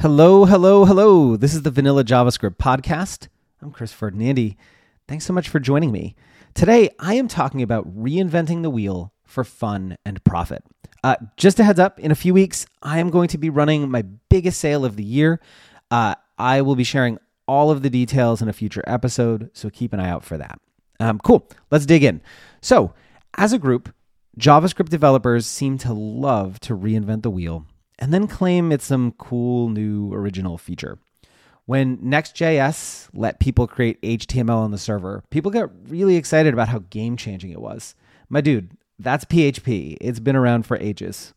Hello, hello, hello. This is the Vanilla JavaScript podcast. I'm Chris Ferdinandi. Thanks so much for joining me. Today, I am talking about reinventing the wheel for fun and profit. Uh, just a heads up, in a few weeks, I am going to be running my biggest sale of the year. Uh, I will be sharing all of the details in a future episode, so keep an eye out for that. Um, cool, let's dig in. So, as a group, JavaScript developers seem to love to reinvent the wheel and then claim it's some cool new original feature. When Next.js let people create HTML on the server, people got really excited about how game changing it was. My dude, that's PHP. It's been around for ages.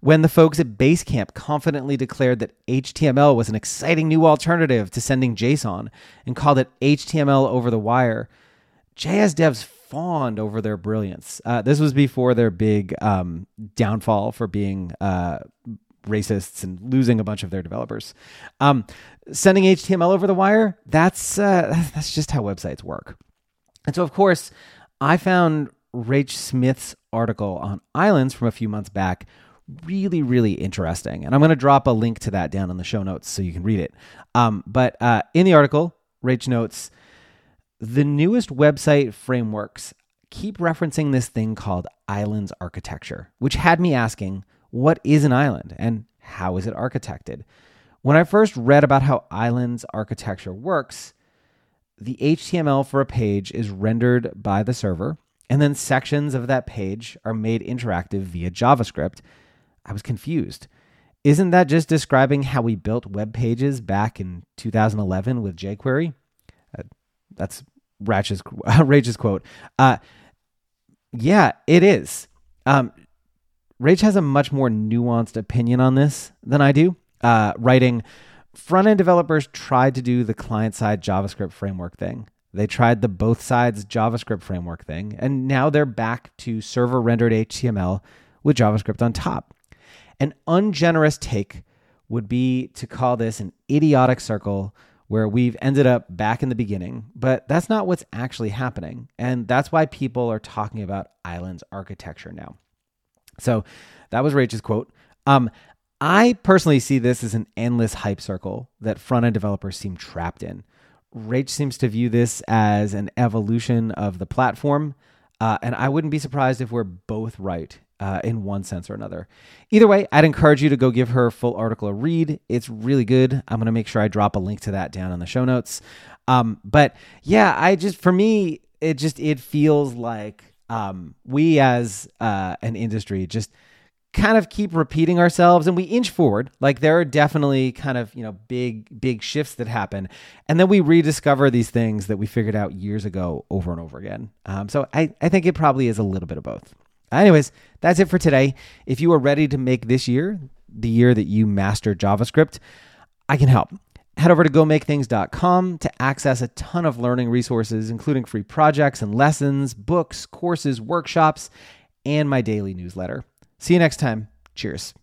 When the folks at Basecamp confidently declared that HTML was an exciting new alternative to sending JSON and called it HTML over the wire, JS devs fawned over their brilliance. Uh, this was before their big um, downfall for being uh, racists and losing a bunch of their developers. Um, sending HTML over the wire, that's, uh, that's just how websites work. And so, of course, I found Rach Smith's article on islands from a few months back really, really interesting. And I'm going to drop a link to that down in the show notes so you can read it. Um, but uh, in the article, Rach notes the newest website frameworks keep referencing this thing called islands architecture, which had me asking, what is an island and how is it architected? When I first read about how islands architecture works, the HTML for a page is rendered by the server, and then sections of that page are made interactive via JavaScript. I was confused. Isn't that just describing how we built web pages back in 2011 with jQuery? Uh, that's Rach's, Rach's quote. Uh, yeah, it is. Um, Rach has a much more nuanced opinion on this than I do, uh, writing front end developers tried to do the client side JavaScript framework thing. They tried the both sides JavaScript framework thing, and now they're back to server rendered HTML with JavaScript on top. An ungenerous take would be to call this an idiotic circle where we've ended up back in the beginning, but that's not what's actually happening. And that's why people are talking about islands architecture now. So that was Rach's quote. Um, I personally see this as an endless hype circle that front end developers seem trapped in. Rach seems to view this as an evolution of the platform, uh, and I wouldn't be surprised if we're both right uh, in one sense or another. Either way, I'd encourage you to go give her full article a read. It's really good. I'm going to make sure I drop a link to that down in the show notes. Um, but yeah, I just for me, it just it feels like um, we as uh, an industry just kind of keep repeating ourselves and we inch forward. Like there are definitely kind of you know big big shifts that happen. And then we rediscover these things that we figured out years ago over and over again. Um, so I, I think it probably is a little bit of both. Anyways that's it for today. If you are ready to make this year the year that you master javascript i can help Head over to gomakethings.com to access a ton of learning resources, including free projects and lessons, books, courses, workshops, and my daily newsletter. See you next time. Cheers.